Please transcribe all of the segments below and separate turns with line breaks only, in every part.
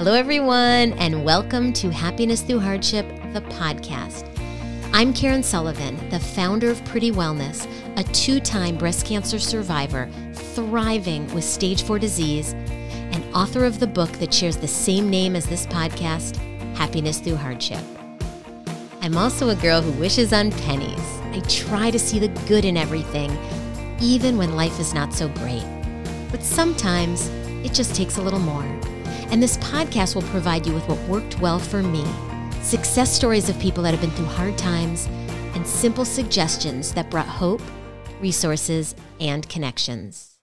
Hello, everyone, and welcome to Happiness Through Hardship, the podcast. I'm Karen Sullivan, the founder of Pretty Wellness, a two time breast cancer survivor thriving with stage four disease, and author of the book that shares the same name as this podcast, Happiness Through Hardship. I'm also a girl who wishes on pennies. I try to see the good in everything, even when life is not so great. But sometimes it just takes a little more. And this podcast will provide you with what worked well for me success stories of people that have been through hard times, and simple suggestions that brought hope, resources, and connections.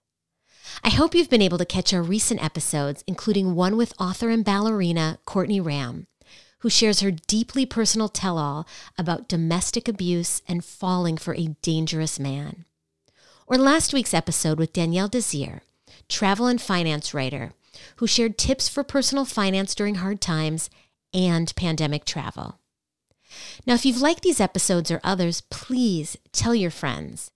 I hope you've been able to catch our recent episodes, including one with author and ballerina Courtney Ram, who shares her deeply personal tell all about domestic abuse and falling for a dangerous man. Or last week's episode with Danielle Desir, travel and finance writer, who shared tips for personal finance during hard times and pandemic travel. Now, if you've liked these episodes or others, please tell your friends.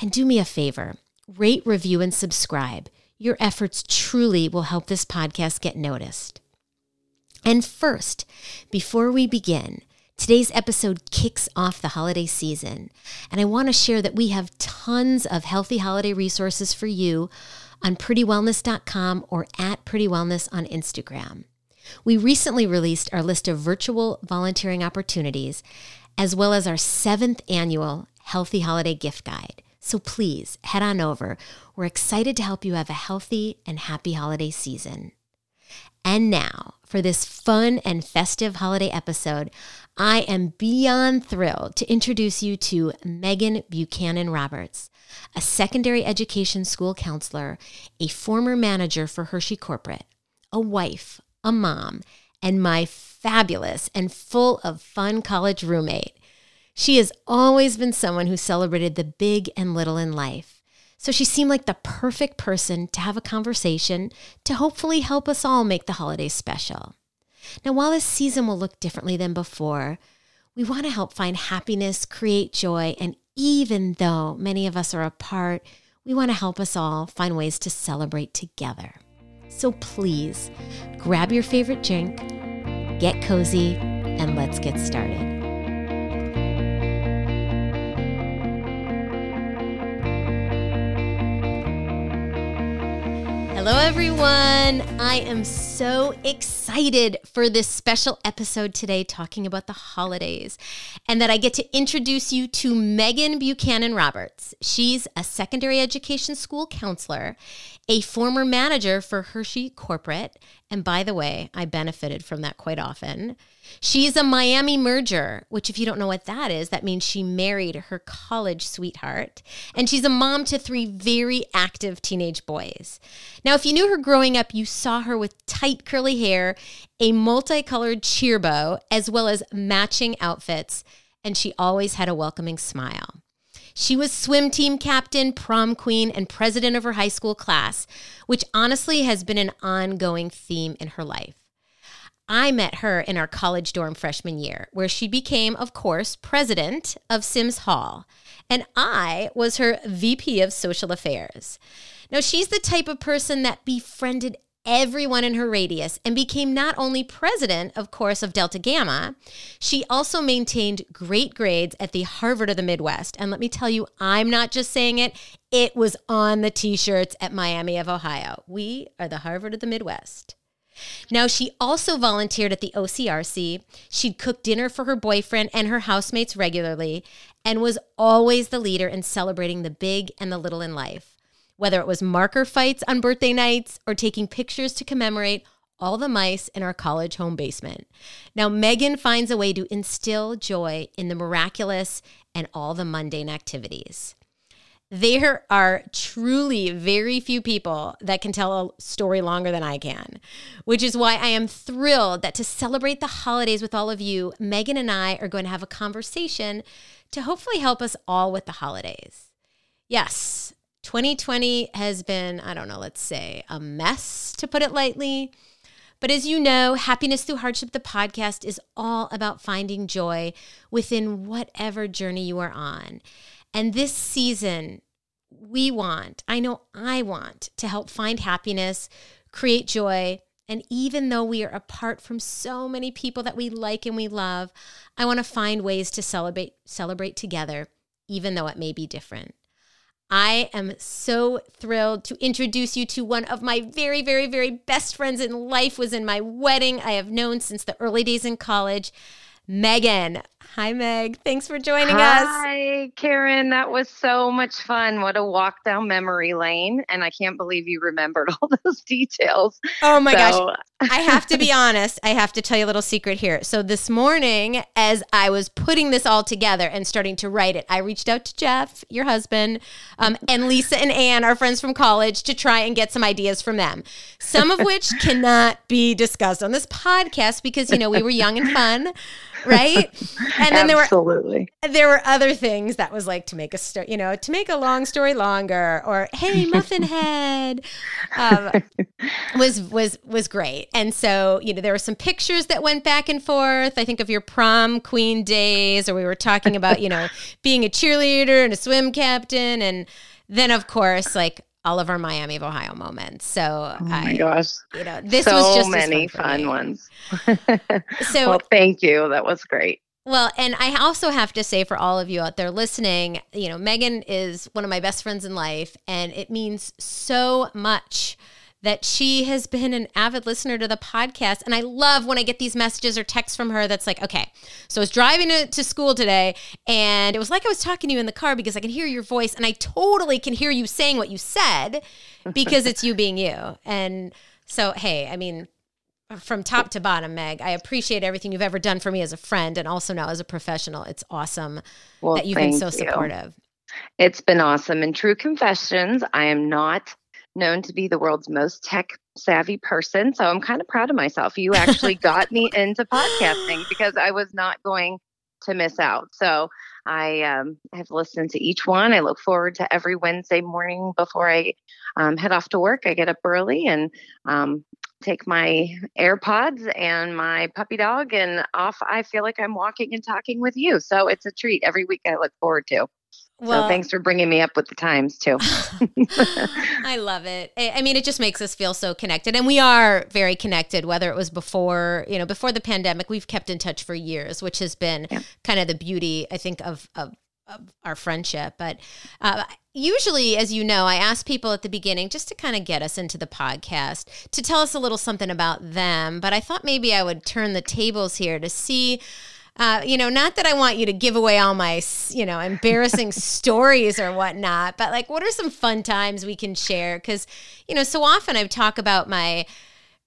And do me a favor rate, review, and subscribe. Your efforts truly will help this podcast get noticed. And first, before we begin, today's episode kicks off the holiday season. And I want to share that we have tons of healthy holiday resources for you on prettywellness.com or at prettywellness on Instagram. We recently released our list of virtual volunteering opportunities, as well as our seventh annual Healthy Holiday Gift Guide. So please head on over. We're excited to help you have a healthy and happy holiday season. And now, for this fun and festive holiday episode, I am beyond thrilled to introduce you to Megan Buchanan Roberts, a secondary education school counselor, a former manager for Hershey Corporate, a wife, a mom, and my fabulous and full of fun college roommate. She has always been someone who celebrated the big and little in life. So she seemed like the perfect person to have a conversation to hopefully help us all make the holidays special. Now, while this season will look differently than before, we want to help find happiness, create joy, and even though many of us are apart, we want to help us all find ways to celebrate together. So please grab your favorite drink, get cozy, and let's get started. Hello, everyone. I am so excited for this special episode today talking about the holidays and that I get to introduce you to Megan Buchanan Roberts. She's a secondary education school counselor, a former manager for Hershey Corporate. And by the way, I benefited from that quite often. She's a Miami merger, which, if you don't know what that is, that means she married her college sweetheart. And she's a mom to three very active teenage boys. Now, if you knew her growing up, you saw her with tight curly hair, a multicolored cheer bow, as well as matching outfits. And she always had a welcoming smile. She was swim team captain, prom queen, and president of her high school class, which honestly has been an ongoing theme in her life. I met her in our college dorm freshman year, where she became, of course, president of Symmes Hall, and I was her VP of social affairs. Now, she's the type of person that befriended everyone in her radius and became not only president, of course, of Delta Gamma, she also maintained great grades at the Harvard of the Midwest. And let me tell you, I'm not just saying it, it was on the t shirts at Miami of Ohio. We are the Harvard of the Midwest. Now, she also volunteered at the OCRC. She'd cook dinner for her boyfriend and her housemates regularly and was always the leader in celebrating the big and the little in life. Whether it was marker fights on birthday nights or taking pictures to commemorate all the mice in our college home basement. Now, Megan finds a way to instill joy in the miraculous and all the mundane activities. There are truly very few people that can tell a story longer than I can, which is why I am thrilled that to celebrate the holidays with all of you, Megan and I are going to have a conversation to hopefully help us all with the holidays. Yes, 2020 has been, I don't know, let's say a mess to put it lightly. But as you know, Happiness Through Hardship, the podcast, is all about finding joy within whatever journey you are on. And this season, we want, I know I want to help find happiness, create joy, And even though we are apart from so many people that we like and we love, I want to find ways to celebrate celebrate together, even though it may be different. I am so thrilled to introduce you to one of my very, very, very best friends in life was in my wedding. I have known since the early days in college. Megan. Hi, Meg. Thanks for joining
Hi,
us.
Hi, Karen. That was so much fun. What a walk down memory lane. And I can't believe you remembered all those details.
Oh my so. gosh. I have to be honest. I have to tell you a little secret here. So this morning, as I was putting this all together and starting to write it, I reached out to Jeff, your husband, um, and Lisa and Ann, our friends from college, to try and get some ideas from them. Some of which cannot be discussed on this podcast because, you know, we were young and fun right?
And then Absolutely.
there were there were other things that was like to make a story, you know, to make a long story longer, or hey, muffin head, um, was was was great. And so you know, there were some pictures that went back and forth. I think of your prom queen days, or we were talking about you know being a cheerleader and a swim captain, and then of course like all of our Miami of Ohio moments. So
oh my I, gosh,
you know, this so was just
many fun, fun ones. so well, thank you. That was great.
Well, and I also have to say for all of you out there listening, you know, Megan is one of my best friends in life, and it means so much that she has been an avid listener to the podcast. And I love when I get these messages or texts from her that's like, okay, so I was driving to, school today and it was like I was talking to you in the car because I can hear your voice and I totally can hear you saying what you said because it's you being you. And so, hey, I mean, from top to bottom, Meg, I appreciate everything you've ever done for me as a friend and also now as a professional. It's awesome well, that you've been so supportive.
It's been awesome. And true confessions, I am not known to be the world's most tech savvy person. So I'm kind of proud of myself. You actually got me into podcasting because I was not going to miss out. So I um, have listened to each one. I look forward to every Wednesday morning before I um, head off to work. I get up early and um, take my AirPods and my puppy dog, and off I feel like I'm walking and talking with you. So it's a treat every week I look forward to. Well, so thanks for bringing me up with the times too.
I love it. I mean, it just makes us feel so connected, and we are very connected. Whether it was before, you know, before the pandemic, we've kept in touch for years, which has been yeah. kind of the beauty, I think, of of, of our friendship. But uh, usually, as you know, I ask people at the beginning just to kind of get us into the podcast to tell us a little something about them. But I thought maybe I would turn the tables here to see uh, you know, not that I want you to give away all my, you know, embarrassing stories or whatnot, but like, what are some fun times we can share? Because, you know, so often I talk about my,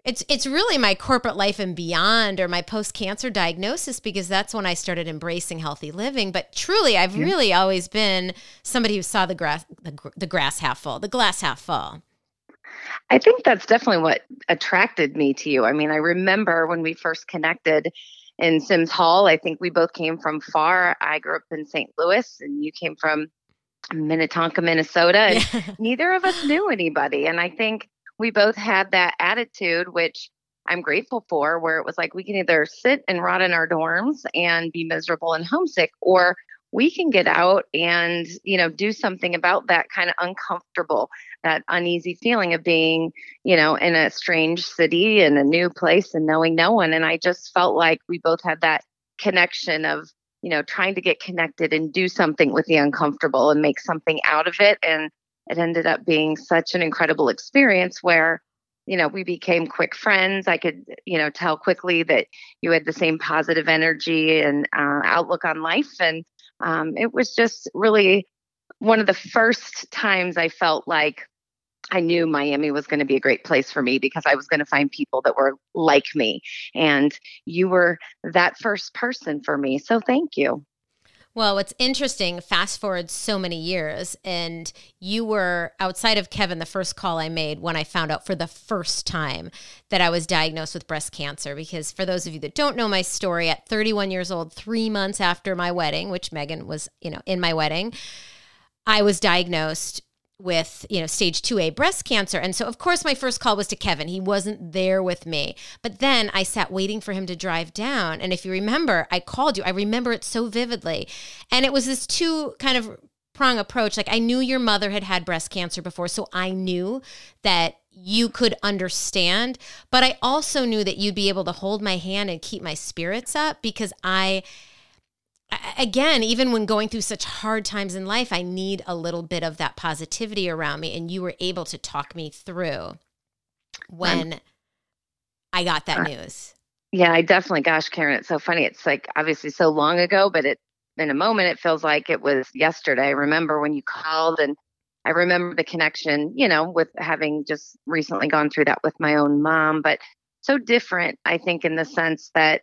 it's it's really my corporate life and beyond or my post cancer diagnosis because that's when I started embracing healthy living but truly I've yeah. really always been somebody who saw the grass the, the grass half full the glass half full
I think that's definitely what attracted me to you I mean I remember when we first connected in Symmes Hall. I think we both came from far. I grew up in St. Louis, and you came from Minnetonka, Minnesota. And yeah. neither of us knew anybody. And I think we both had that attitude, which I'm grateful for, where it was like we can either sit and rot in our dorms and be miserable and homesick, or we can get out and you know do something about that kind of uncomfortable that uneasy feeling of being you know in a strange city in a new place and knowing no one. And i just felt like we both had that connection of you know trying to get connected and do something with the uncomfortable and make something out of it. And it ended up being such an incredible experience where you know we became quick friends. I could you know tell quickly that you had the same positive energy and uh, outlook on life. And um, it was just really one of the first times I felt like I knew Miami was going to be a great place for me because I was going to find people that were like me. And you were that first person for me. So thank you.
Well, what's interesting, fast forward so many years, and you were outside of Kevin, the first call I made when I found out for the first time that I was diagnosed with breast cancer. Because for those of you that don't know my story, at 31 years old, three months after my wedding, which Megan was, you know, in my wedding, I was diagnosed with you know stage 2a breast cancer. And so of course my first call was to kevin. He wasn't there with me. But then i sat waiting for him to drive down. And if you remember i called you. I remember it so vividly. And it was this two kind of prong approach. Like I knew your mother had had breast cancer before, so I knew that you could understand, but I also knew that you'd be able to hold my hand and keep my spirits up because I again, even when going through such hard times in life, I need a little bit of that positivity around me. And you were able to talk me through when um, I got that uh, news.
Yeah, I definitely, gosh, Karen, it's so funny. It's like obviously so long ago, but it, in a moment, it feels like it was yesterday. I remember when you called and I remember the connection, you know, with having just recently gone through that with my own mom, but so different, I think, in the sense that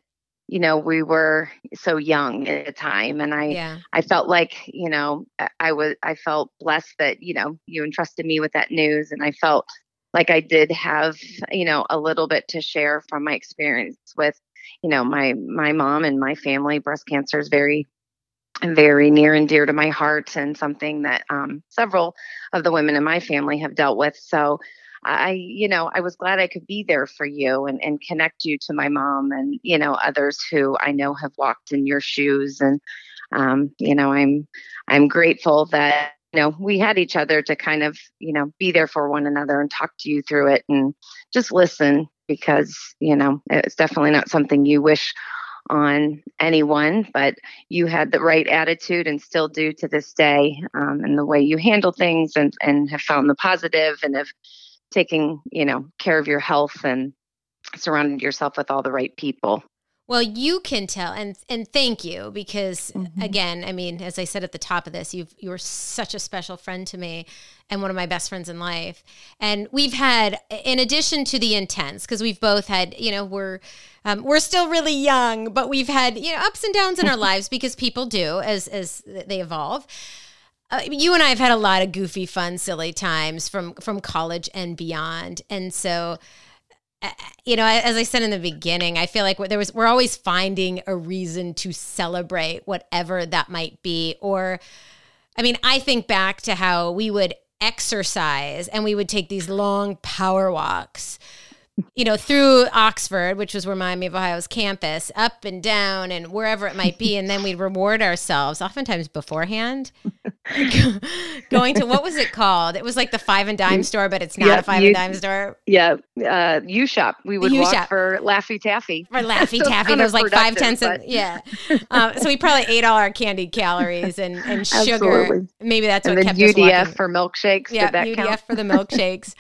you know we were so young at the time and i yeah. i felt like you know i was i felt blessed that you know you entrusted me with that news and i felt like i did have you know a little bit to share from my experience with you know my my mom and my family breast cancer is very very near and dear to my heart and something that um, several of the women in my family have dealt with so I, you know, I was glad I could be there for you and, and connect you to my mom and, you know, others who I know have walked in your shoes. And, um, you know, I'm, I'm grateful that, you know, we had each other to kind of, you know, be there for one another and talk to you through it and just listen because, you know, it's definitely not something you wish on anyone, but you had the right attitude and still do to this day, um, and the way you handle things and, and have found the positive and have taking, you know, care of your health and surrounding yourself with all the right people.
Well, you can tell, and and thank you because mm-hmm. again, I mean, as I said at the top of this, you've you're such a special friend to me, and one of my best friends in life. And we've had, in addition to the intense, because we've both had, you know, we're um, we're still really young, but we've had you know ups and downs in our lives because people do as as they evolve uh, you and I have had a lot of goofy, fun, silly times from from college and beyond, and so uh, you know, as I said in the beginning, I feel like there was we're always finding a reason to celebrate whatever that might be. Or, I mean, I think back to how we would exercise and we would take these long power walks you know, through Oxford, which was where Miami of Ohio's campus, up and down and wherever it might be. And then we'd reward ourselves, oftentimes beforehand, going to what was it called? It was like the five and dime store, but it's not yeah, a five you, and dime store.
Yeah. Uh, U Shop. We would walk shop. for Laffy Taffy.
For Laffy Taffy. Those like five, ten cents. Yeah. Um, so we probably ate all our candied calories and, and sugar. Absolutely. Maybe that's
and
what kept
UDF
us walking.
for milkshakes.
Yeah. UDF count? for the milkshakes.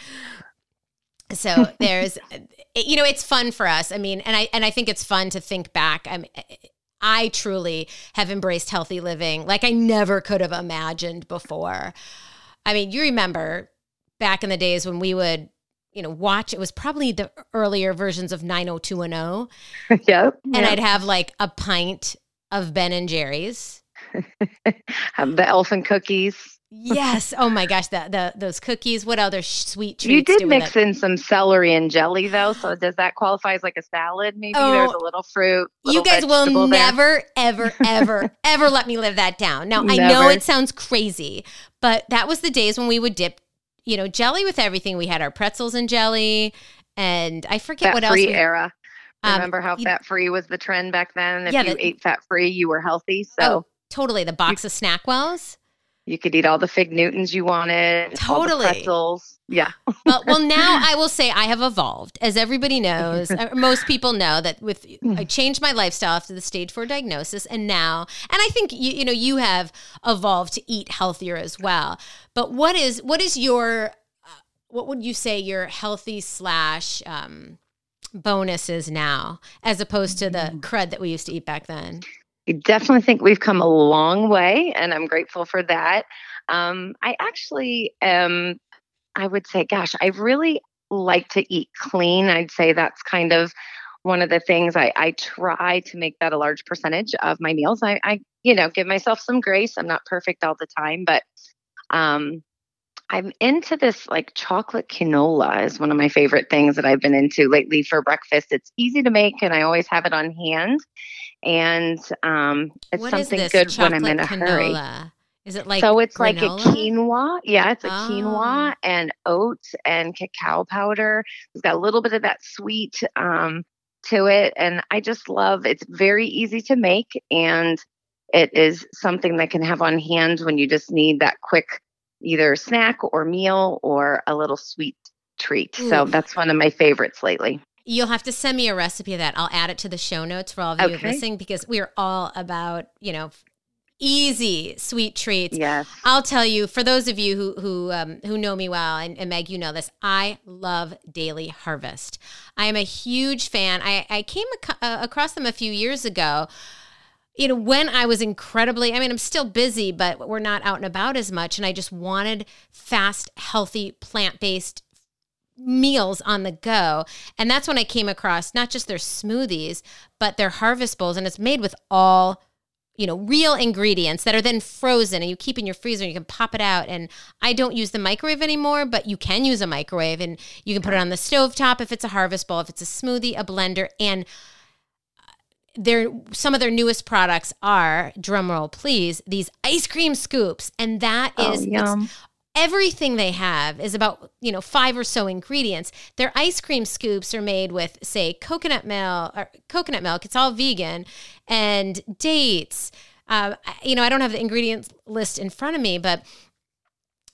So there's, you know, it's fun for us. I mean, and I and I think it's fun to think back. I I truly have embraced healthy living like I never could have imagined before. I mean, you remember back in the days when we would, you know, watch. It was probably the earlier versions of 90210.
Yep.
And. I'd have like a pint of Ben and Jerry's.
the elephant cookies
yes. Oh my gosh, the, the those cookies. What other sweet treats?
You did mix in some celery and jelly though, so does that qualify as like a salad? Maybe oh, there's a little fruit.
Little you guys will never, ever, ever, ever let me live that down. Now never. I know it sounds crazy, but that was the days when we would dip, you know, jelly with everything. We had our pretzels and jelly, and I forget
that
what
else. Free
we,
era. Um, Remember how fat free was the trend back then? If yeah, you ate fat free, you were healthy. So oh,
totally, the box you, of Snackwells.
You could eat all the fig Newtons you wanted.
Totally.
pretzels. Yeah.
well, well, now I will say I have evolved. As everybody knows, uh, most people know that with I changed my lifestyle after the stage four diagnosis, and now, and I think you, you know you have evolved to eat healthier as well. But what is what is your uh, what would you say your healthy slash um, bonuses now, as opposed to the mm. crud that we used to eat back then?
I definitely think we've come a long way, and I'm grateful for that. Um, I actually am, I would say, gosh, I really like to eat clean. I'd say that's kind of one of the things I, I try to make that a large percentage of my meals. I, I, you know, give myself some grace. I'm not perfect all the time, but um, I'm into this like chocolate quinola is one of my favorite things that I've been into lately for breakfast. It's easy to make and I always have it on hand and um, it's what something good when I'm in a
canola? hurry. Is it like
so? It's
granola?
like a quinoa. Yeah, it's a oh. quinoa and oats and cacao powder. It's got a little bit of that sweet um, to it, and I just love. It's very easy to make, and it is something that can have on hand when you just need that quick either snack or meal or a little sweet treat. Ooh. So that's one of my favorites lately.
You'll have to send me a recipe of that. I'll add it to the show notes for all of you okay. listening because we're all about, you know, easy sweet treats.
Yes.
I'll tell you, for those of you who who um, who know me well, and, and, Meg, you know this, I love Daily Harvest. I am a huge fan. I, I came ac- uh, across them a few years ago. You know, when I was incredibly, I mean, I'm still busy, but we're not out and about as much. And I just wanted fast, healthy, plant based meals on the go. And that's when I came across not just their smoothies, but their harvest bowls. And it's made with all you know, real ingredients that are then frozen and you keep in your freezer and you can pop it out. And I don't use the microwave anymore, but you can use a microwave and you can put it on the stove top if it's a harvest bowl, if it's a smoothie, a blender, and uh, their some of their newest products are drumroll please these ice cream scoops and that is oh, is oh, everything they have is about you know five or so ingredients. Their ice cream scoops are made with say coconut milk or coconut milk. It's all vegan. And dates uh, you know i don't have the ingredients list in front of me but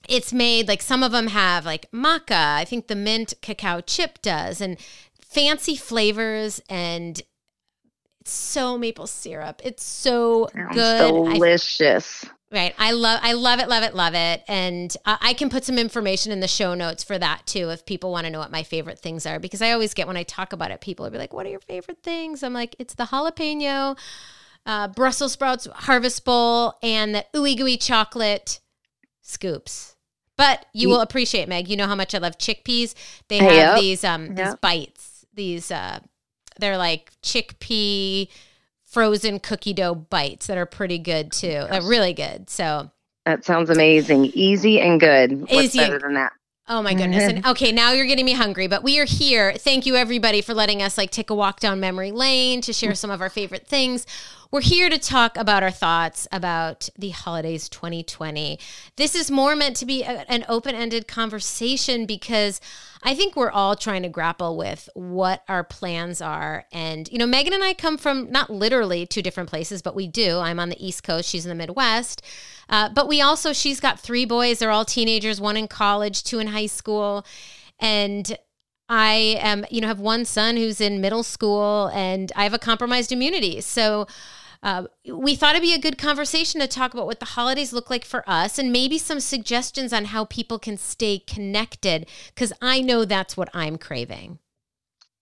it's made like some of them have like maca. I think the mint cacao chip does. And fancy flavors and it's so maple syrup. It's so Sounds good.
Delicious.
I, Right. I love I love it, love it, love it. And uh, I can put some information in the show notes for that too if people want to know what my favorite things are because I always get when I talk about it people will be like, "What are your favorite things?" I'm like, "It's the jalapeno uh, Brussels sprouts harvest bowl and the ooey gooey chocolate scoops." But you will appreciate Meg. You know how much I love chickpeas. They have yep. these um yep. these bites. These uh they're like chickpea frozen cookie dough bites that are pretty good too. Oh yes. really good. So
that sounds amazing. Easy and good. What's Easy better than that?
Oh my goodness. and okay, now you're getting me hungry, but we are here. Thank you everybody for letting us like take a walk down memory lane to share some of our favorite things. We're here to talk about our thoughts about the holidays 2020. This is more meant to be a, an open ended conversation because I think we're all trying to grapple with what our plans are. And, you know, Megan and I come from not literally two different places, but we do. I'm on the East Coast, she's in the Midwest. Uh, but we also, she's got three boys. They're all teenagers, one in college, two in high school. And I am, you know, have one son who's in middle school and I have a compromised immunity. So, uh, we thought it'd be a good conversation to talk about what the holidays look like for us and maybe some suggestions on how people can stay connected because I know that's what I'm craving.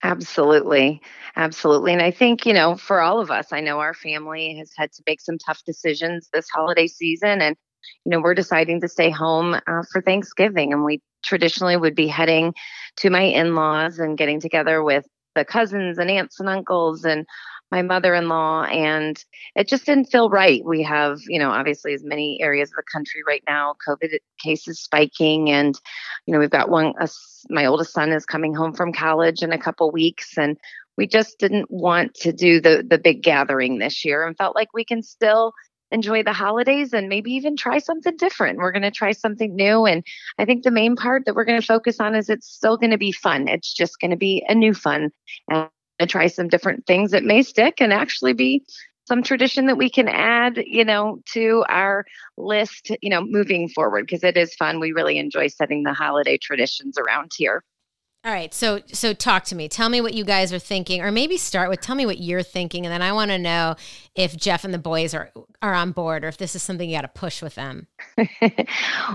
Absolutely. Absolutely. And I think, you know, for all of us, I know our family has had to make some tough decisions this holiday season. And, you know, we're deciding to stay home uh, for Thanksgiving. And we traditionally would be heading to my in laws and getting together with the cousins and aunts and uncles and my mother-in-law and it just didn't feel right. We have you know obviously as many areas of the country right now covid cases spiking and you know we've got one a, my oldest son is coming home from college in a couple weeks and we just didn't want to do the the big gathering this year and felt like we can still enjoy the holidays and maybe even try something different. We're going to try something new. And I think the main part that we're going to focus on is it's still going to be fun. It's just going to be a new fun. And try some different things that may stick and actually be some tradition that we can add, you know, to our list, you know, moving forward because it is fun. We really enjoy setting the holiday traditions around here.
All right, so so talk to me. Tell me what you guys are thinking, or maybe start with tell me what you're thinking, and then I want to know if Jeff and the boys are are on board, or if this is something you got to push with them.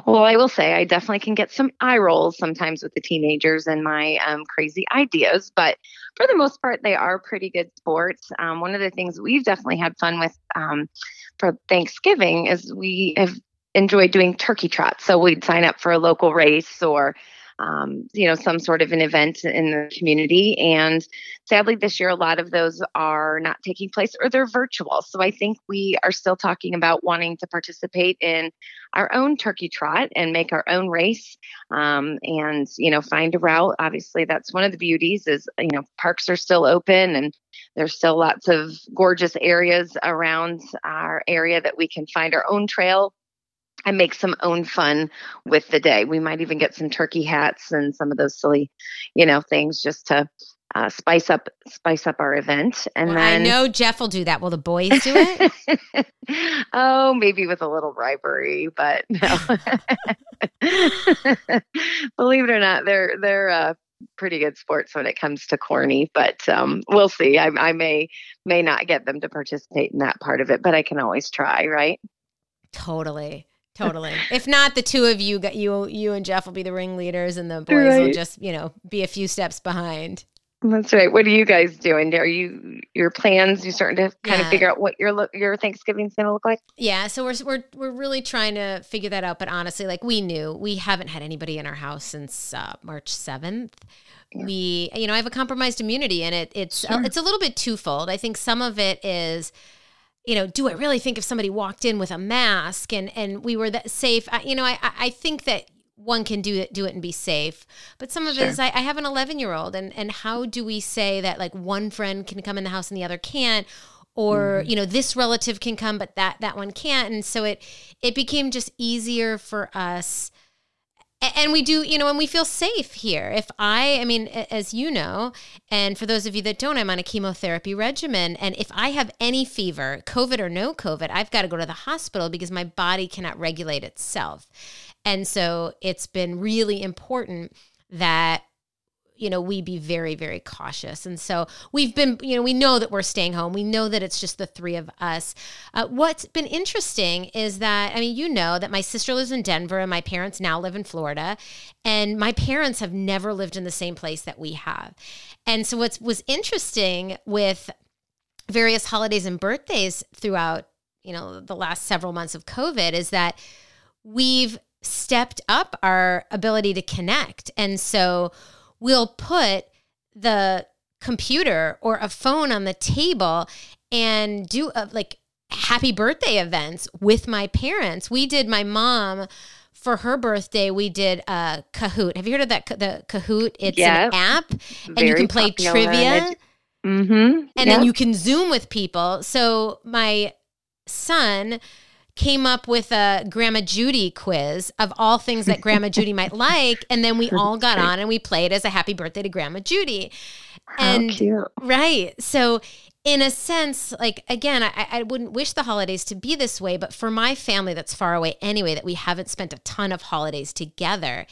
well, I will say I definitely can get some eye rolls sometimes with the teenagers and my um, crazy ideas, but for the most part, they are pretty good sports. Um, one of the things we've definitely had fun with um, for Thanksgiving is we have enjoyed doing turkey trots. So we'd sign up for a local race or um, you know, some sort of an event in the community. And sadly, this year, a lot of those are not taking place or they're virtual. So I think we are still talking about wanting to participate in our own turkey trot and make our own race um, and, you know, find a route. Obviously, that's one of the beauties is, you know, parks are still open and there's still lots of gorgeous areas around our area that we can find our own trail and make some own fun with the day. We might even get some turkey hats and some of those silly, you know, things just to uh, spice up spice up our event. And
well,
then
I know Jeff will do that. Will the boys do it?
oh, maybe with a little bribery, but no. Believe it or not, they're they're uh, pretty good sports when it comes to corny, but um, we'll see. I, I may may not get them to participate in that part of it, but I can always try, right?
Totally. Totally. if not, the two of you, you, you and Jeff will be the ringleaders, and the boys
Right.
will just, you know, be a few steps behind.
That's right. What are you guys doing? Are you your plans? You starting to kind
Yeah.
of figure out what your your Thanksgiving's going to look like?
Yeah, so we're we're we're really trying to figure that out. But honestly, like we knew, we haven't had anybody in our house since uh, March seventh. We, you know, I have a compromised immunity, and it it's
Sure.
it's a little bit twofold. I think some of it is, you know, do I really think if somebody walked in with a mask and and we were that safe? I, you know, I I think that one can do it do it and be safe but some of it
Sure.
is I, I have an 11 year old and and how do we say that like one friend can come in the house and the other can't or
Mm-hmm.
you know this relative can come but that that one can't and so it it became just easier for us and we do you know and we feel safe here. If i i mean as you know and for those of you that don't i'm on a chemotherapy regimen. And if i have any fever covid or no covid i've got to go to the hospital because my body cannot regulate itself. And so it's been really important that you know we be very very cautious. And so we've been you know we know that we're staying home. We know that it's just the three of us. Uh, what's been interesting is that i mean you know that my sister lives in denver and my parents now live in florida and my parents have never lived in the same place that we have. And so what's was interesting with various holidays and birthdays throughout you know the last several months of covid is that we've stepped up our ability to connect. And so we'll put the computer or a phone on the table and do a, like happy birthday events with my parents. We did my mom for her birthday we did a kahoot. Have you heard of that the kahoot? It's
Yeah.
an app and you can play trivia.
Mm-hmm.
and then you can zoom with people. So my son came up with a grandma judy quiz of all things that grandma judy might like and then we all got on and we played as a happy birthday to grandma judy. And-
cute.
right. So in a sense like again I, I wouldn't wish the holidays to be this way but for my family that's far away anyway that we haven't spent a ton of holidays together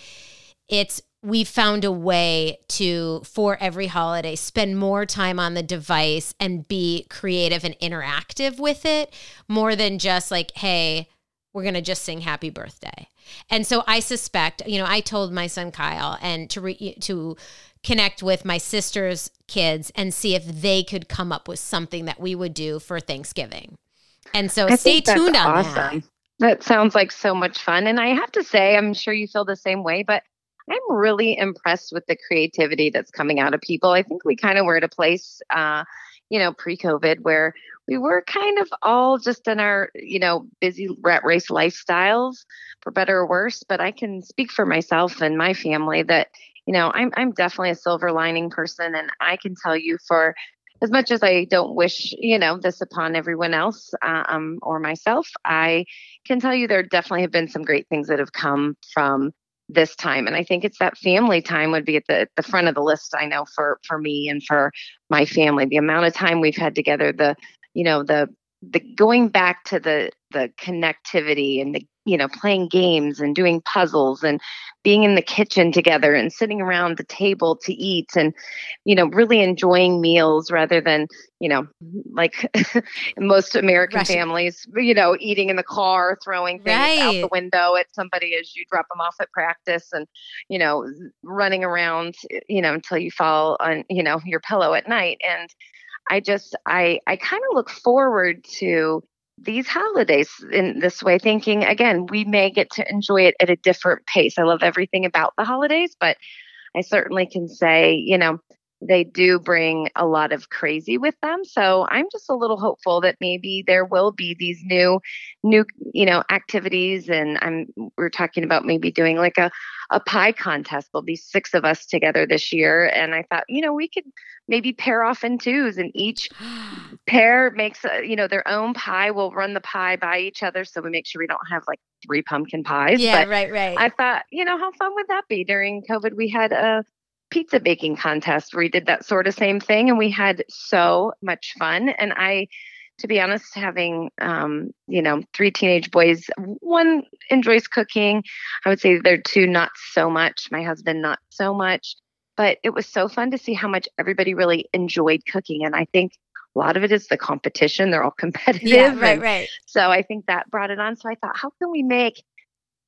it's we've found a way to for every holiday spend more time on the device and be creative and interactive with it more than just like hey we're going to just sing happy birthday and so i suspect you know i told my son kyle and to re, to connect with my sister's kids and see if they could come up with something that we would do for thanksgiving and so
I
stay tuned on that.
That sounds like so much fun. And I have to say, I'm sure you feel the same way, but I'm really impressed with the creativity that's coming out of people. I think we kind of were at a place, uh, you know, pre COVID where we were kind of all just in our, you know, busy rat race lifestyles for better or worse. But I can speak for myself and my family that, you know, I'm, I'm definitely a silver lining person. And I can tell you for as much as I don't wish, you know, this upon everyone else um, or myself, I can tell you there definitely have been some great things that have come from this time. And I think it's that family time would be at the, the front of the list. I know for, for me and for my family, the amount of time we've had together, the, you know, the, the going back to the, the connectivity and the, you know, playing games and doing puzzles and being in the kitchen together and sitting around the table to eat and, you know, really enjoying meals rather than, you know, like most American
Rushing.
families, you know, eating in the car, throwing things out the window at somebody as you drop them off at practice and, you know, running around, you know, until you fall on, you know, your pillow at night. And I just, I, I kind of look forward to these holidays in this way, thinking again, we may get to enjoy it at a different pace. I love everything about the holidays, but I certainly can say, you know, they do bring a lot of crazy with them. So I'm just a little hopeful that maybe there will be these new, new, you know, activities. And I'm we're talking about maybe doing like a a pie contest. There'll be six of us together this year, and I thought, you know, we could maybe pair off in twos, and each pair makes a, you know their own pie. We'll run the pie by each other, so we make sure we don't have like three pumpkin pies.
yeah
but
right right
I thought, you know, how fun would that be during COVID? We had a pizza baking contest where we did that sort of same thing and we had so much fun. And I, to be honest, having um, you know three teenage boys, one enjoys cooking. I would say they're two not so much. My husband not so much. But it was so fun to see how much everybody really enjoyed cooking, and I think a lot of it is the competition. They're all competitive.
Yeah, right, right.
So I think that brought it on. So I thought, how can we make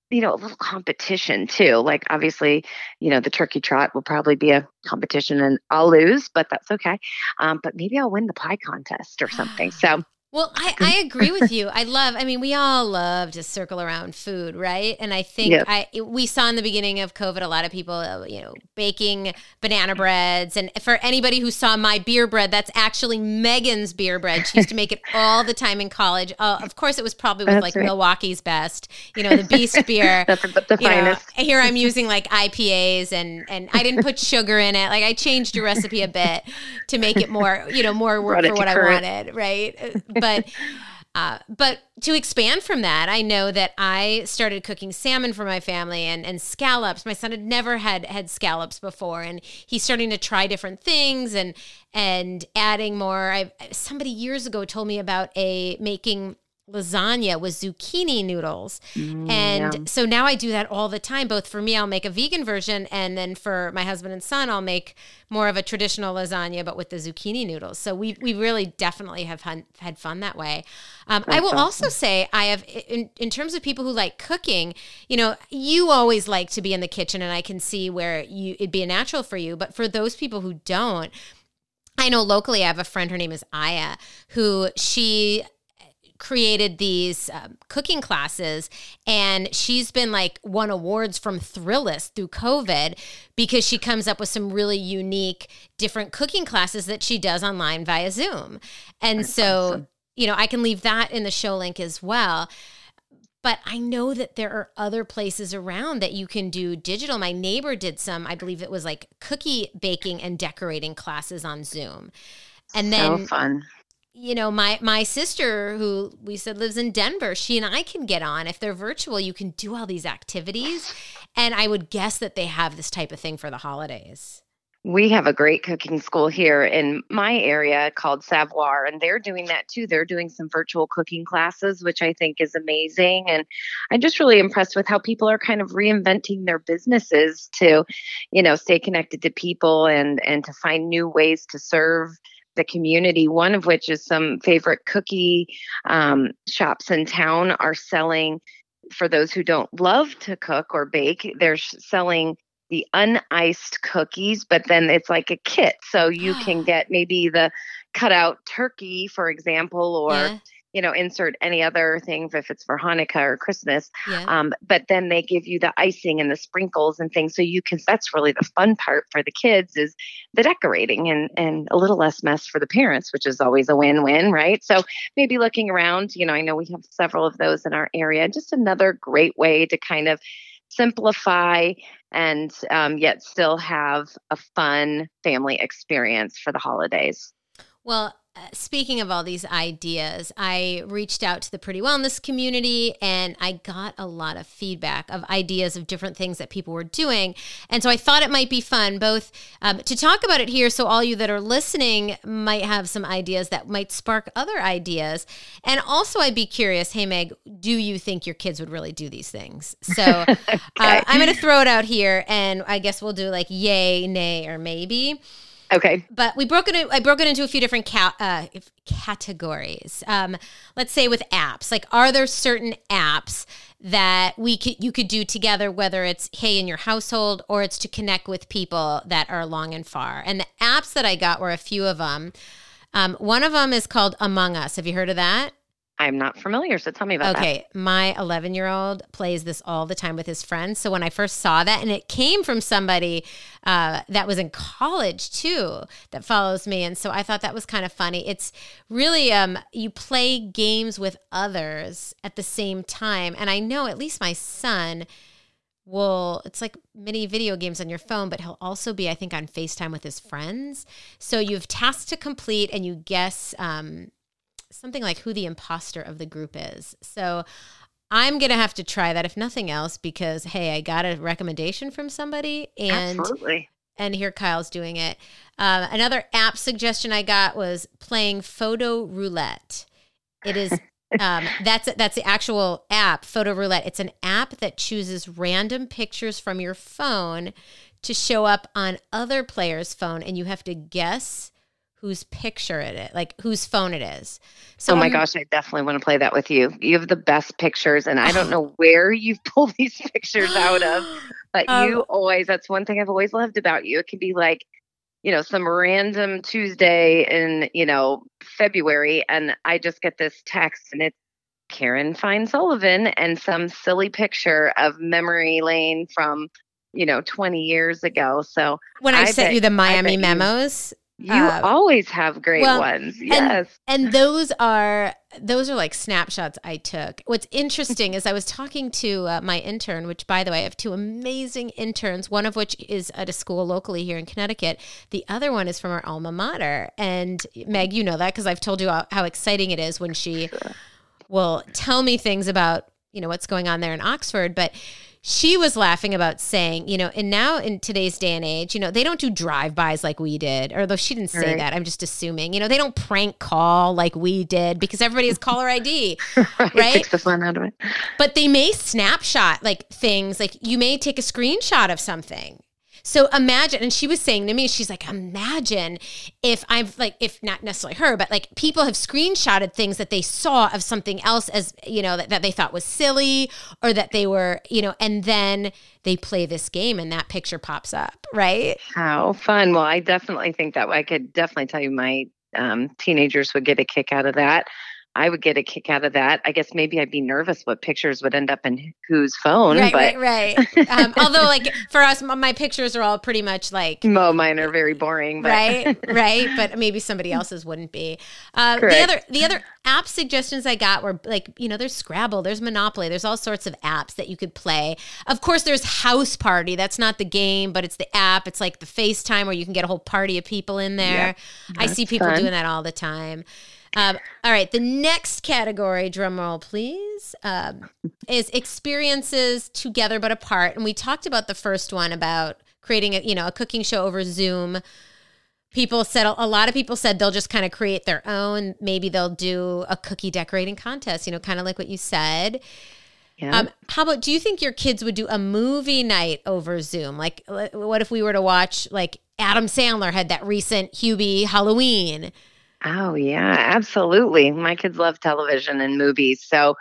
you know, a little competition too. Like obviously, you know, the turkey trot will probably be a competition and I'll lose, but that's okay. Um, but maybe I'll win the pie contest or something. So
well, I, I agree with you. I love, I mean, we all love to circle around food, right? And I think yep. I we saw in the beginning of COVID a lot of people, uh, you know, baking banana breads. And for anybody who saw my beer bread, that's actually Megan's beer bread. She used to make it all the time in college. Uh, of course, it was probably with that's like right. Milwaukee's best, you know, the Beast beer.
the, the finest.
Know, here I'm using like IPAs and, and I didn't put sugar in it. Like I changed your recipe a bit to make it more, you know, more work for what current. I wanted, right? But but uh, but to expand from that, I know that I started cooking salmon for my family and, and scallops. My son had never had had scallops before, and he's starting to try different things and and adding more. I somebody years ago told me about a making lasagna with zucchini noodles. Mm, and yeah. so now I do that all the time. Both for me, I'll make a vegan version, and then for my husband and son, I'll make more of a traditional lasagna, but with the zucchini noodles. So we we really definitely have had, had fun that way. Um, I will awesome. also say I have in, in terms of people who like cooking. You know, you always like to be in the kitchen, and I can see where you it'd be a natural for you. But for those people who don't. I know locally, I have a friend, her name is Aya, who she created these um, cooking classes and she's been like won awards from Thrillist through COVID because she comes up with some really unique different cooking classes that she does online via Zoom. And That's so, awesome. you know, I can leave that in the show link as well. But I know that there are other places around that you can do digital. My neighbor did some, I believe it was like cookie baking and decorating classes on Zoom. And then
so fun
you know my my sister who we said lives in denver she and i can get on if they're virtual you can do all these activities and i would guess that they have this type of thing for the holidays
we have a great cooking school here in my area called Savoir, and they're doing that too. They're doing some virtual cooking classes, which I think is amazing. And I'm just really impressed with how people are kind of reinventing their businesses to, you know, stay connected to people and and to find new ways to serve the community, one of which is some favorite cookie um, shops in town are selling, for those who don't love to cook or bake, they're selling the uniced cookies, but then it's like a kit. So you can get maybe the cut out turkey, for example, or. Yeah you know, insert any other thing if it's for Hanukkah or Christmas. Yeah. Um, but then they give you the icing and the sprinkles and things. So you can, that's really the fun part for the kids is the decorating and, and a little less mess for the parents, which is always a win-win, right? So maybe looking around, you know, I know we have several of those in our area, just another great way to kind of simplify and um, yet still have a fun family experience for the holidays.
Well, speaking of all these ideas, I reached out to the Pretty Wellness community and I got a lot of feedback of ideas of different things that people were doing. And so I thought it might be fun both um, to talk about it here so all you that are listening might have some ideas that might spark other ideas. And also, I'd be curious hey, Meg, do you think your kids would really do these things? So uh, okay. uh, I'm going to throw it out here and I guess we'll do like yay, nay, or maybe.
Okay.
But we broke it. I broke it into a few different ca- uh, categories. Um, let's say with apps. Like, are there certain apps that we could you could do together, whether it's hey in your household or it's to connect with people that are long and far? And the apps that I got were a few of them. Um, one of them is called Among Us. Have you heard of that?
I'm not familiar, so tell me about
okay, that. Okay, my 11 year old plays this all the time with his friends. So when I first saw that, and it came from somebody uh, that was in college too, that follows me, and so I thought that was kind of funny. It's really um, you play games with others at the same time, and I know at least my son will it's like mini video games on your phone but he'll also be i think on facetime with his friends so you have tasks to complete and you guess um, something like who the imposter of the group is. So I'm going to have to try that if nothing else because hey, I got a recommendation from somebody and
Absolutely.
and here Kyle's doing it. Uh, another app suggestion I got was playing photo roulette. It is um, that's that's the actual app, photo roulette. It's an app that chooses random pictures from your phone to show up on other players' phone, and you have to guess whose picture it is, like whose phone it is.
So oh my gosh, I definitely want to play that with you. You have the best pictures, and I don't know where you've pulled these pictures out of, but um, you always, that's one thing I've always loved about you. It can be like, you know, some random Tuesday in, you know, February, and I just get this text, and it's Karen Fine Sullivan and some silly picture of memory lane from you know 20 years ago so
when i, I sent bet, you the miami memos
you uh, always have great well, ones. Yes.
And, and, those are those are like snapshots I took. What's interesting is I was talking to uh, my intern, which by the way, I have two amazing interns, one of which is at a school locally here in Connecticut. The other one is from our alma mater. And Meg, you know that because I've told you how, how, exciting it is when she sure. will tell me things about, you know, what's going on there in Oxford, but she was laughing about saying, you know, and now in today's day and age, you know, they don't do drive-bys like we did. Or though she didn't say right. that, I'm just assuming. You know, they don't prank call like we did because everybody has caller ID, right? right?
Takes the fun out of it.
But they may snapshot like things, like you may take a screenshot of something so imagine, and she was saying to me, she's like, imagine if I've like, if not necessarily her, but like people have screenshotted things that they saw of something else as, you know, that, that they thought was silly or that they were, you know, and then they play this game and that picture pops up, right?
How fun. Well, I definitely think that I could definitely tell you my um, teenagers would get a kick out of that. I would get a kick out of that. I guess maybe I'd be nervous what pictures would end up in whose phone.
Right,
but...
right, right. Um, although, like for us, my pictures are all pretty much like.
Mo, mine are very boring. But...
right, right. But maybe somebody else's wouldn't be. Uh, the other, the other app suggestions I got were like, you know, there's Scrabble, there's Monopoly, there's all sorts of apps that you could play. Of course, there's House Party. That's not the game, but it's the app. It's like the FaceTime where you can get a whole party of people in there. Yep, I see people fun. doing that all the time. Um, all right, the next category, drum roll please, um, is experiences together but apart. And we talked about the first one about creating a you know a cooking show over Zoom. People said a lot of people said they'll just kind of create their own. Maybe they'll do a cookie decorating contest. You know, kind of like what you said. Yeah. Um, how about do you think your kids would do a movie night over Zoom? Like, what if we were to watch like Adam Sandler had that recent Hubie Halloween?
Oh, yeah, absolutely. My kids love television and movies. So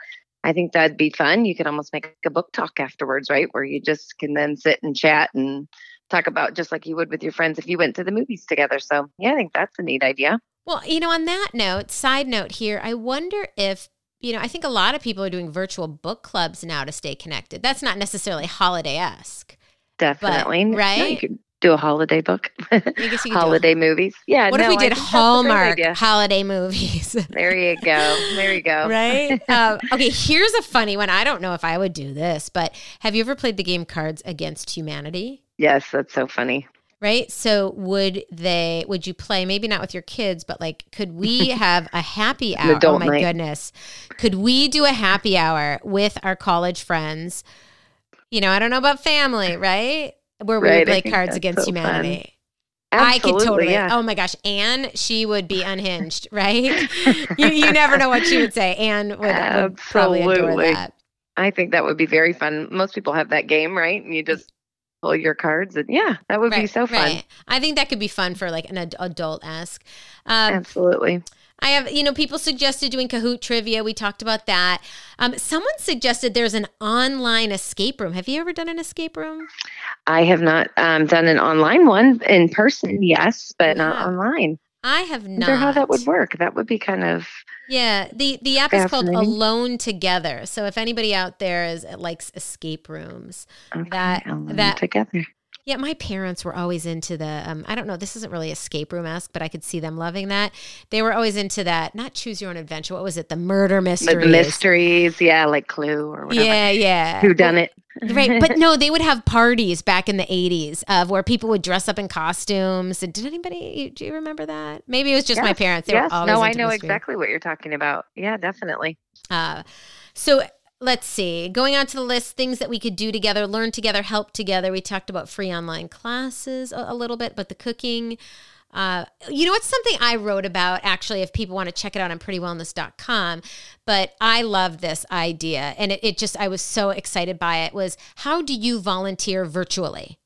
I think that'd be fun. You could almost make a book talk afterwards, right? Where you just can then sit and chat and talk about just like you would with your friends if you went to the movies together. So, yeah, I think that's a neat idea.
Well, you know, on that note, side note here, I wonder if you know, I think a lot of people are doing virtual book clubs now to stay connected. That's not necessarily holiday esque.
Definitely.
But, right? No,
you could do a holiday book. holiday movies. Yeah.
What no, if we did Hallmark holiday movies?
there you go. There you go.
Right. Um, okay. Here's a funny one. I don't know if I would do this, but have you ever played the game Cards Against Humanity?
Yes, that's so funny.
Right. So would they? Would you play? Maybe not with your kids, but like, could we have a happy hour? oh my night. goodness! Could we do a happy hour with our college friends? You know, I don't know about family, right? Where we right, would play Cards Against so Humanity. I could totally. Yeah. Oh my gosh, Anne, she would be unhinged, right? you, you never know what she would say. Anne would, would probably adore that.
I think that would be very fun. Most people have that game, right? And you just pull your cards, and yeah, that would right, be so fun. Right.
I think that could be fun for like an ad- adult esque. Um,
Absolutely.
I have, you know, people suggested doing Kahoot trivia. We talked about that. Um, someone suggested there's an online escape room. Have you ever done an escape room?
I have not um, done an online one in person, yes, but yeah. not online.
I have not.
I wonder how that would work. That would be kind of
yeah. the The app is called Alone Together. So if anybody out there is likes escape rooms, okay, that that
together
yeah, my parents were always into the. Um, I don't know. This isn't really escape room esque, but I could see them loving that. They were always into that. Not choose your own adventure. What was it? The murder mysteries.
The mysteries, yeah, like Clue or whatever.
Yeah, yeah.
Who done it?
right, but no, they would have parties back in the '80s of where people would dress up in costumes. And did anybody? Do you remember that? Maybe it was just yes, my parents. They
yes. no, I know mystery. exactly what you're talking about. Yeah, definitely.
Uh, so let's see. Going on to the list, things that we could do together, learn together, help together. We talked about free online classes a, a little bit, but the cooking. Uh, you know, it's something I wrote about actually, if people want to check it out on prettywellness.com. But I love this idea. And it, it just, I was so excited by it. Was how do you volunteer virtually?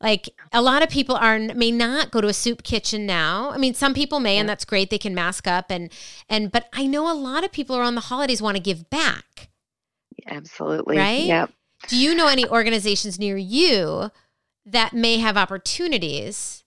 Like a lot of people are may not go to a soup kitchen now. I mean, some people may, and that's great. They can mask up and and but I know a lot of people around the holidays want to give back.
Absolutely.
Right?
Yep.
Do you know any organizations near you that may have opportunities?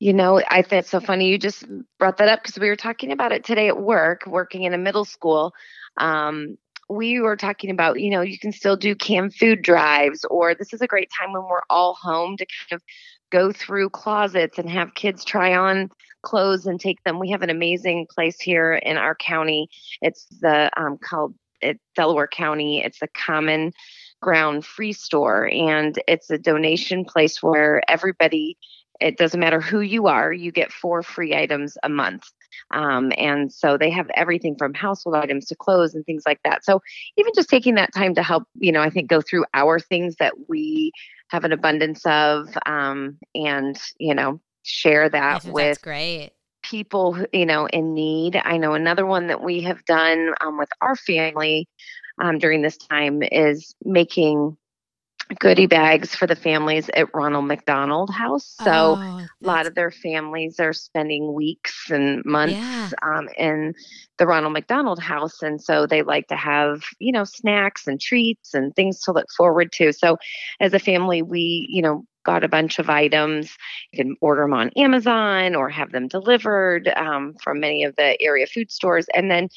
You know, I think it's so funny you just brought that up because we were talking about it today at work, working in a middle school. Um, we were talking about, you know, you can still do canned food drives, or this is a great time when we're all home to kind of go through closets and have kids try on clothes and take them. We have an amazing place here in our county. It's the um, called it, Delaware County. It's the Common Ground Free Store, and it's a donation place where everybody. It doesn't matter who you are, you get four free items a month. Um, and so they have everything from household items to clothes and things like that. So even just taking that time to help, you know, I think go through our things that we have an abundance of um, and, you know, share that with
great
people, you know, in need. I know another one that we have done um, with our family um, during this time is making goodie bags for the families at Ronald McDonald House. So
Oh,
a lot of their families are spending weeks and months
Yeah.
um, in the Ronald McDonald House, and so they like to have you know snacks and treats and things to look forward to. So as a family, we you know got a bunch of items. You can order them on Amazon or have them delivered um, from many of the area food stores, and then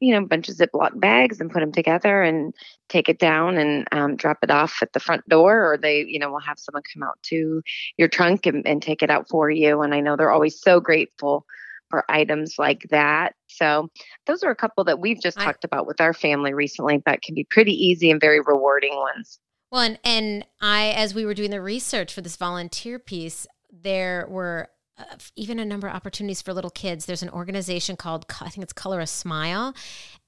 you know a bunch of Ziploc bags and put them together and take it down and um, drop it off at the front door, or they you know will have someone come out to your trunk and, and take it out for you. And I know they're always so grateful for items like that. So those are a couple that we've just
I-
talked about with our family recently, but can be pretty easy and very rewarding ones.
Well, and, and I, as we were doing the research for this volunteer piece, there were uh, even a number of opportunities for little kids. There's an organization called, I think it's Color a Smile.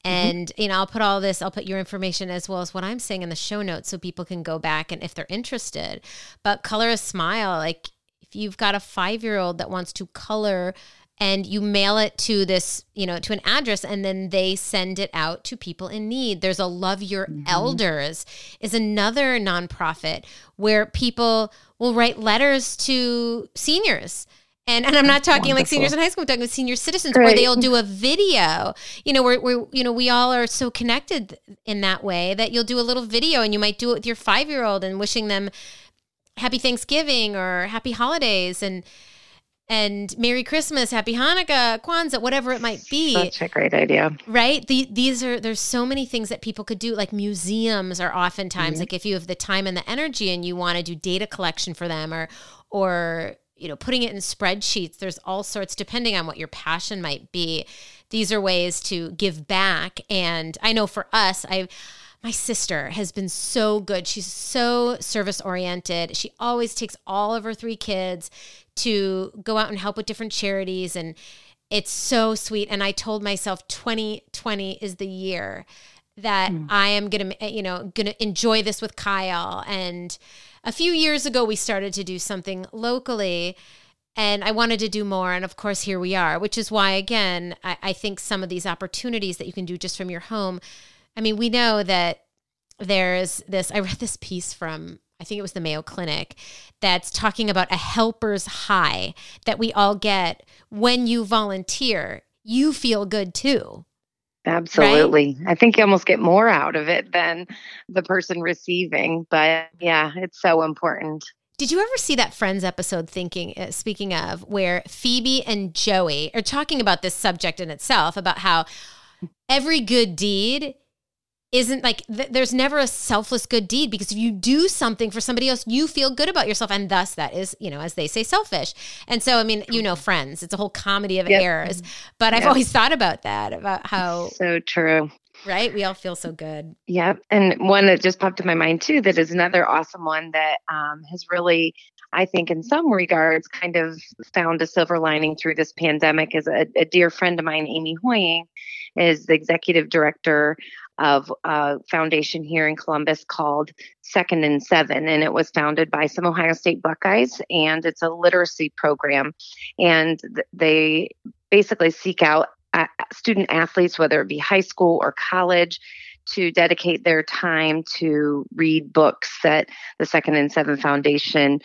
And, you know, I'll put all this, I'll put your information as well as what I'm saying in the show notes so people can go back and if they're interested. But Color a Smile, like if you've got a five year old that wants to color and you mail it to this, you know, to an address and then they send it out to people in need. There's a Love Your mm-hmm. Elders is another nonprofit where people will write letters to seniors. And, and I'm not talking like seniors in high school, I'm talking with senior citizens where they'll do a video. You know, where, where you know, we all are so connected in that way that you'll do a little video and you might do it with your five year old and wishing them happy Thanksgiving or happy holidays and and Merry Christmas, Happy Hanukkah, Kwanzaa, whatever it might be,
Such a great idea.
right? The, these are there's so many things that people could do. Like museums are oftentimes
Mm-hmm.
like if you have the time and the energy and you want to do data collection for them, or or you know putting it in spreadsheets. There's all sorts depending on what your passion might be. These are ways to give back. And I know for us, I my sister has been so good. She's so service oriented. She always takes all of her three kids to go out and help with different charities and it's so sweet and I told myself 2020 is the year that hmm. I am going to eh, you know going to enjoy this with Kyle and a few years ago we started to do something locally and I wanted to do more. And of course, here we are, which is why, again, I, I think some of these opportunities that you can do just from your home. I mean, we know that there's this, I read this piece from, I think it was the Mayo Clinic, that's talking about a helper's high that we all get when you volunteer. You feel good too.
Absolutely. I think you almost get more out of it than the person receiving. But yeah, it's so important.
Did you ever see that Friends episode? Thinking, uh, speaking of, where Phoebe and Joey are talking about this subject in itself about how every good deed isn't like th- there's never a selfless good deed because if you do something for somebody else, you feel good about yourself, and thus that is, you know, as they say, selfish. And so, I mean, you know, Friends, it's a whole comedy of
Yep.
errors. But I've always thought about that about how
So true.
right we all feel so good.
Yep. And one that just popped in my mind too, that is another awesome one that um, has really, I think, in some regards, kind of found a silver lining through this pandemic. Is a, a dear friend of mine, Amy Hoying, is the executive director of a foundation here in Columbus called Second and Seven, and it was founded by some Ohio State Buckeyes, and it's a literacy program, and they basically seek out uh, student athletes, whether it be high school or college, to dedicate their time to read books that the Second and Seven Foundation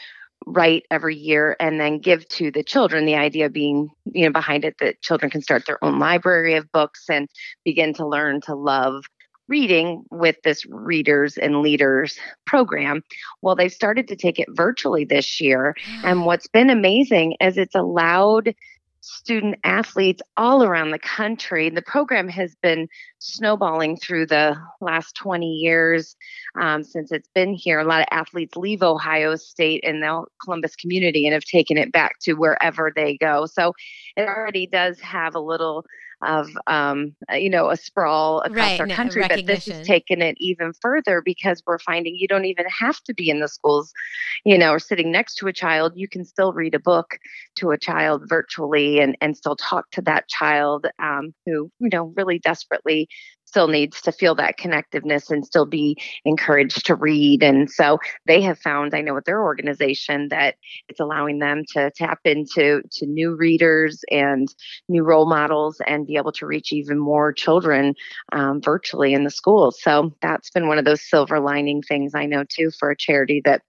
write every year and then give to the children. The idea being you know behind it that children can start their own library of books and begin to learn to love reading with this readers and leaders program well they've started to take it virtually this year and what's been amazing is it's allowed student athletes all around the country. The program has been snowballing through the last 20 years um, since it's been here. A lot of athletes leave Ohio State and the Columbus community and have taken it back to wherever they go. So it already does have a little of um, uh, you know a sprawl across
right,
our country but this has taken it even further because we're finding you don't even have to be in the schools you know or sitting next to a child. You can still read a book to a child virtually and and still talk to that child um, who you know really desperately still needs to feel that connectiveness and still be encouraged to read. And so they have found, I know with their organization, that it's allowing them to tap into to new readers and new role models and be able to reach even more children um, virtually in the schools. So that's been one of those silver lining things I know too for a charity that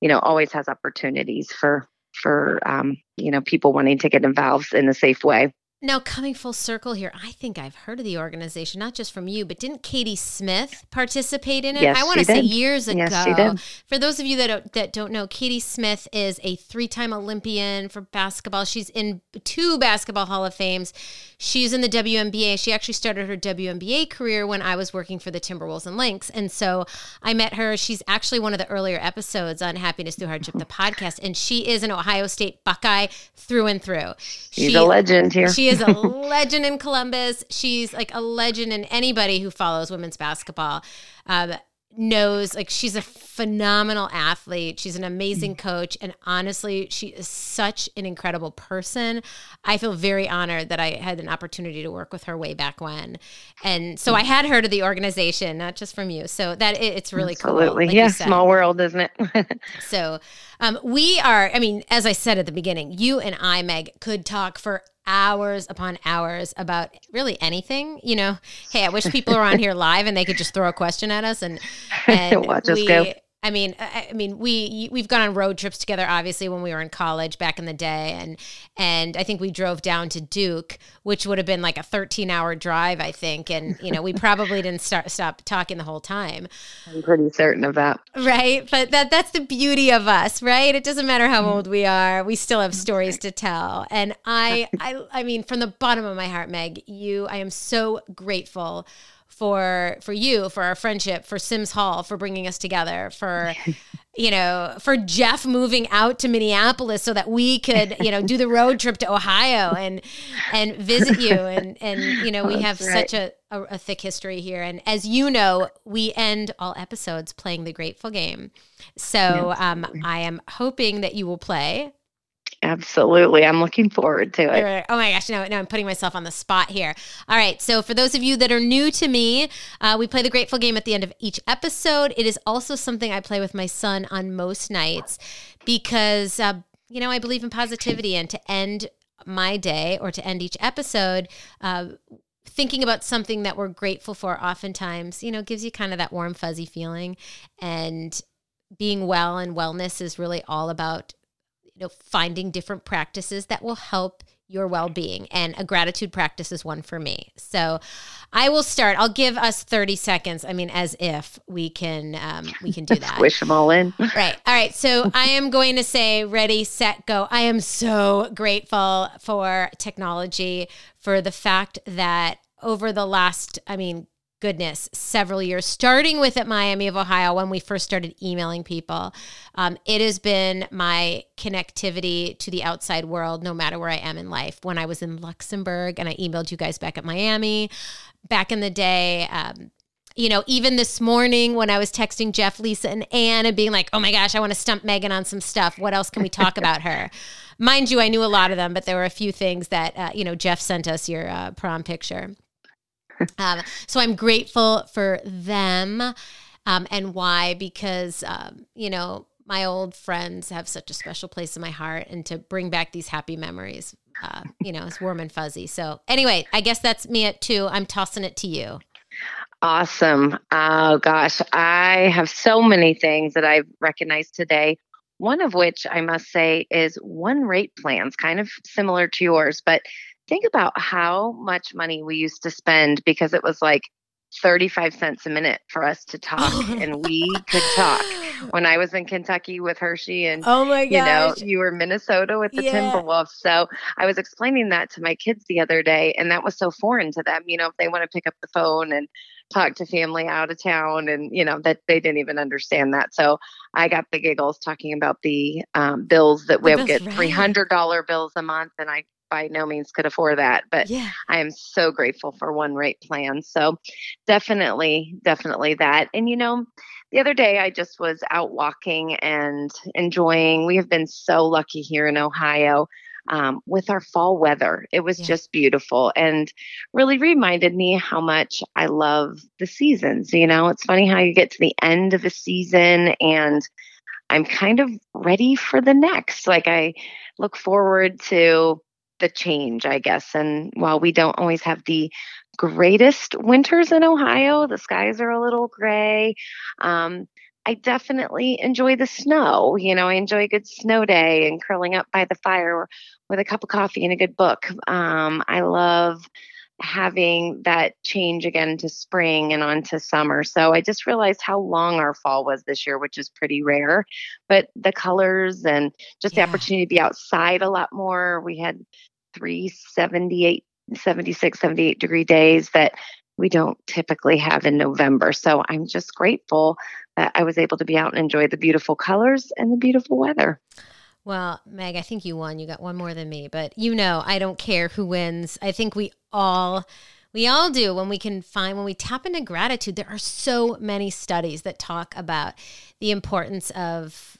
you know always has opportunities for for um, you know people wanting to get involved in a safe way.
Now, coming full circle here, I think I've heard of the organization, not just from you, but didn't Katie Smith participate in it?
Yes,
I want to say years ago.
Yes, she did.
For those of you that don't, that don't know, Katie Smith is a three-time Olympian for basketball. She's in two basketball Hall of Fames. She's in the WNBA. She actually started her WNBA career when I was working for the Timberwolves and Lynx, and so I met her. She's actually one of the earlier episodes on Happiness Through Hardship, the podcast, and she is an Ohio State Buckeye through and through.
She's she, a legend here.
She is a legend in Columbus. She's like a legend in anybody who follows women's basketball. Um, knows like she's a phenomenal athlete. She's an amazing mm. coach. And honestly, she is such an incredible person. I feel very honored that I had an opportunity to work with her way back when. And so I had her to the organization, not just from you. So that it, it's really
Absolutely.
cool.
Like yeah. Small world, isn't it?
so um, we are, I mean, as I said at the beginning, you and I, Meg, could talk for hours upon hours about really anything. You know, hey, I wish people were on here live and they could just throw a question at us and, and
watch we, us go.
I mean, I, I, mean, we we've gone on road trips together, obviously, when we were in college back in the day, and and I think we drove down to Duke, which would have been like a 13 hour drive, I think, and you know, we probably didn't start stop talking the whole time.
I'm pretty certain of that,
right? But that that's the beauty of us, right? It doesn't matter how mm-hmm. old we are, we still have stories to tell. And I, I, I mean, from the bottom of my heart, Meg, you, I am so grateful for for you for our friendship for Symmes Hall for bringing us together for you know for jeff moving out to minneapolis so that we could you know do the road trip to ohio and and visit you. And and you know we have right. such a, a, a thick history here. And as you know we end all episodes playing the grateful game. So um, i am hoping that you will play
Absolutely. I'm looking forward to it.
Oh my gosh. No, no, I'm putting myself on the spot here. All right. So, for those of you that are new to me, uh, we play the Grateful Game at the end of each episode. It is also something I play with my son on most nights because, uh, you know, I believe in positivity and to end my day or to end each episode, uh, thinking about something that we're grateful for oftentimes, you know, gives you kind of that warm, fuzzy feeling. And being well and wellness is really all about you know, finding different practices that will help your well-being. And a gratitude practice is one for me. So i will start. I'll give us 30 seconds. I mean as if we can um, we can do that.
Squish them all in.
Right. All right. So i am going to say ready set go. I am so grateful for technology for the fact that over the last i mean goodness, several years, starting with at Miami of Ohio when we first started emailing people. Um, it has been my connectivity to the outside world, no matter where I am in life. When I was in Luxembourg and I emailed you guys back at Miami, back in the day, um, you know, even this morning when I was texting Jeff, Lisa, and Anne and being like, oh my gosh, I want to stump Megan on some stuff. What else can we talk about her? Mind you, I knew a lot of them, but there were a few things that, uh, you know, Jeff sent us your uh, prom picture. Um, so I'm grateful for them. Um, and why? Because, um, you know, my old friends have such a special place in my heart and to bring back these happy memories uh, you know it's warm and fuzzy so anyway i guess that's me at two i'm tossing it to you
awesome oh gosh i have so many things that i've recognized today one of which i must say is one rate plans kind of similar to yours but think about how much money we used to spend because it was like 35 cents a minute for us to talk and we could talk when I was in Kentucky with Hershey and
oh my gosh.
you know you were Minnesota with the yeah. Timberwolves so I was explaining that to my kids the other day and that was so foreign to them you know if they want to pick up the phone and talk to family out of town and you know that they didn't even understand that so I got the giggles talking about the um, bills that we get $300 bills a month and I by no means could afford that. But yeah. I am so grateful for one rate plan. So definitely, definitely that. And you know, the other day I just was out walking and enjoying. We have been so lucky here in Ohio. Um, with our fall weather. It was yeah. just beautiful and really reminded me how much I love the seasons. You know, it's funny how you get to the end of a season and I'm kind of ready for the next. Like I look forward to the change, I guess. And while we don't always have the greatest winters in Ohio, the skies are a little gray. Um, I definitely enjoy the snow. You know, I enjoy a good snow day and curling up by the fire with a cup of coffee and a good book. Um, I love having that change again to spring and on to summer. So I just realized how long our fall was this year, which is pretty rare. But the colors and just yeah. the opportunity to be outside a lot more. We had three 78, 76, 78 degree days that we don't typically have in November. So I'm just grateful that I was able to be out and enjoy the beautiful colors and the beautiful weather.
Well, Meg, I think you won. You got one more than me, but you know, I don't care who wins. I think we all we all do when we can find when we tap into gratitude. There are so many studies that talk about the importance of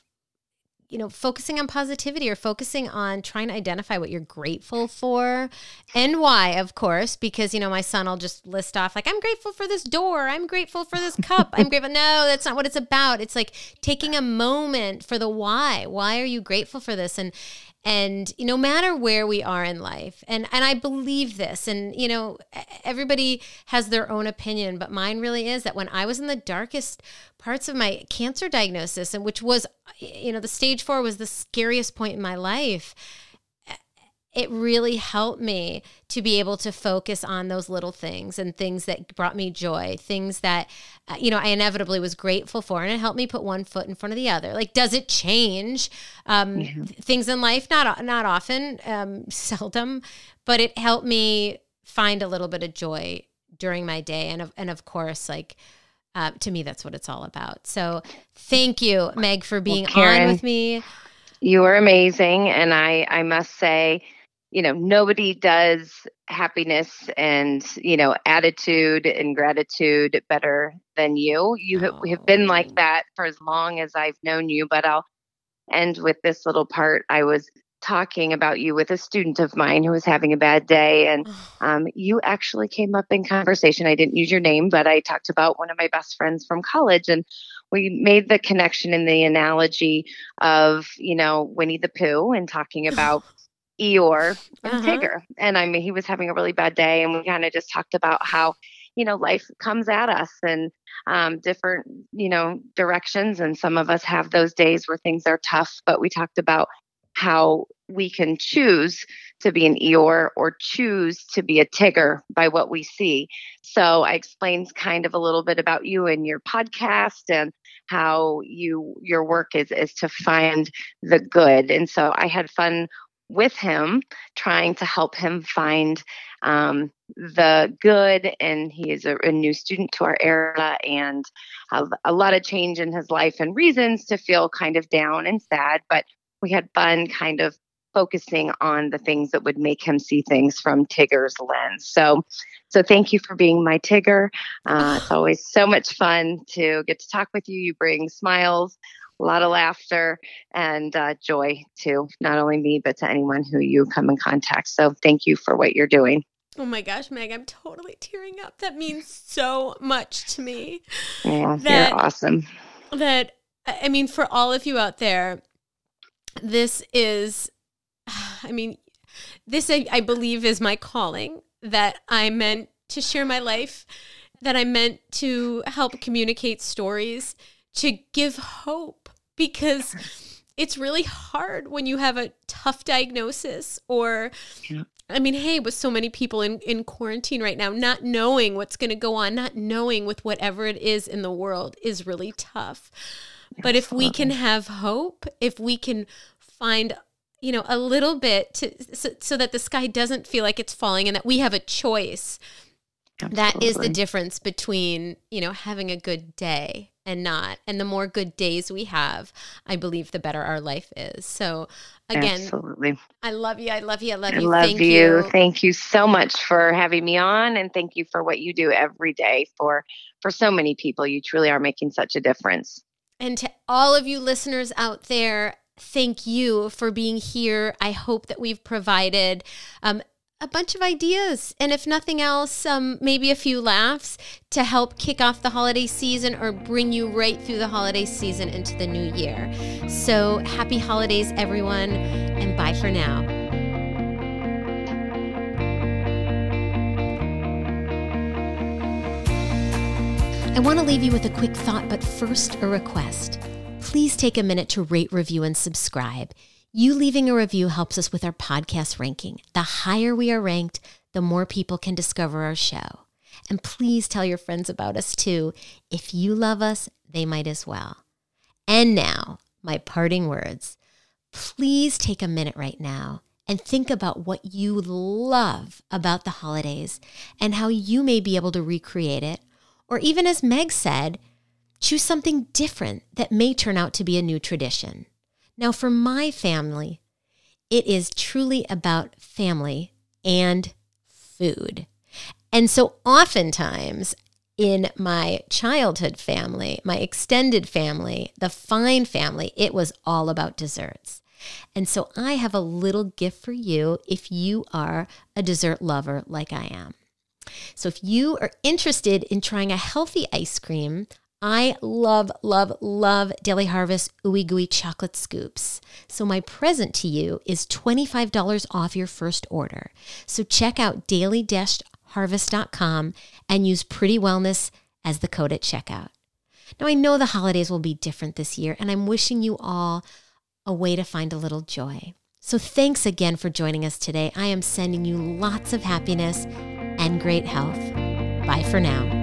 you know, focusing on positivity or focusing on trying to identify what you're grateful for and why, of course, because, you know, my son will just list off, like, I'm grateful for this door. I'm grateful for this cup. I'm grateful. No, that's not what it's about. It's like taking a moment for the why. Why are you grateful for this? And, and no matter where we are in life and and I believe this and you know everybody has their own opinion but mine really is that when I was in the darkest parts of my cancer diagnosis and which was you know the stage 4 was the scariest point in my life it really helped me to be able to focus on those little things and things that brought me joy, things that, uh, you know, I inevitably was grateful for. And it helped me put one foot in front of the other. Like, does it change um, yeah. things in life? Not, not often, um, seldom, but it helped me find a little bit of joy during my day. And of, and of course, like, uh, to me, that's what it's all about. So thank you, Meg, for being well, Karen, on with me.
You are amazing. And I, I must say, you know nobody does happiness and you know attitude and gratitude better than you. You have, have been like that for as long as i've known you but i'll end with this little part. I was talking about you with a student of mine who was having a bad day and um, you actually came up in conversation. I didn't use your name but i talked about one of my best friends from college and we made the connection in the analogy of you know winnie the pooh and talking about Eeyore and uh-huh. Tigger. And I mean, he was having a really bad day, and we kind of just talked about how, you know, life comes at us and um, different, you know, directions. And some of us have those days where things are tough, but we talked about how we can choose to be an Eeyore or choose to be a Tigger by what we see. So I explained kind of a little bit about you and your podcast and how you your work is is to find the good. And so I had fun with him, trying to help him find um, the good. And he is a, a, new student to our era and have a lot of change in his life and reasons to feel kind of down and sad. But we had fun kind of focusing on the things that would make him see things from Tigger's lens. So, so thank you for being my Tigger. Uh, it's always so much fun to get to talk with you. You bring smiles a lot of laughter and uh, joy to not only me, but to anyone who you come in contact. So thank you for what you're doing.
Oh my gosh, Meg, I'm totally tearing up. That means so much to me.
Yeah, that, you're awesome.
That, I mean, for all of you out there, this is, I mean, this I, I believe is my calling that I meant to share my life, that I meant to help communicate stories, to give hope because it's really hard when you have a tough diagnosis or yeah. I mean, hey, with so many people in, in quarantine right now, not knowing what's going to go on, not knowing with whatever it is in the world is really tough. But if we can have hope, if we can find, you know, a little bit to so, so that the sky doesn't feel like it's falling and that we have a choice. Absolutely. That is the difference between, you know, having a good day and not. And the more good days we have, I believe the better our life is. So again,
Absolutely.
I love you. I love you. I love you.
I love thank you. you. Thank you so much for having me on and thank you for what you do every day for for so many people. You truly are making such a difference.
And to all of you listeners out there, thank you for being here. I hope that we've provided um, a bunch of ideas and if nothing else um, maybe a few laughs to help kick off the holiday season or bring you right through the holiday season into the new year so happy holidays everyone and bye for now I want to leave you with a quick thought, but first, a request. Please take a minute to rate, review, and subscribe. You leaving a review helps us with our podcast ranking. The higher we are ranked, the more people can discover our show. And please tell your friends about us too. If you love us, they might as well. And now, my parting words. Please take a minute right now and think about what you love about the holidays and how you may be able to recreate it. Or even as Meg said, choose something different that may turn out to be a new tradition. Now, for my family, it is truly about family and food. And so, oftentimes, in my childhood family, my extended family, the fine family, it was all about desserts. And so, I have a little gift for you if you are a dessert lover like I am. So, if you are interested in trying a healthy ice cream, I love, love, love Daily Harvest Ooey Gooey chocolate scoops. So, my present to you is $25 off your first order. So, check out daily harvest.com and use Pretty Wellness as the code at checkout. Now, I know the holidays will be different this year, and I'm wishing you all a way to find a little joy. So, thanks again for joining us today. I am sending you lots of happiness and great health. Bye for now.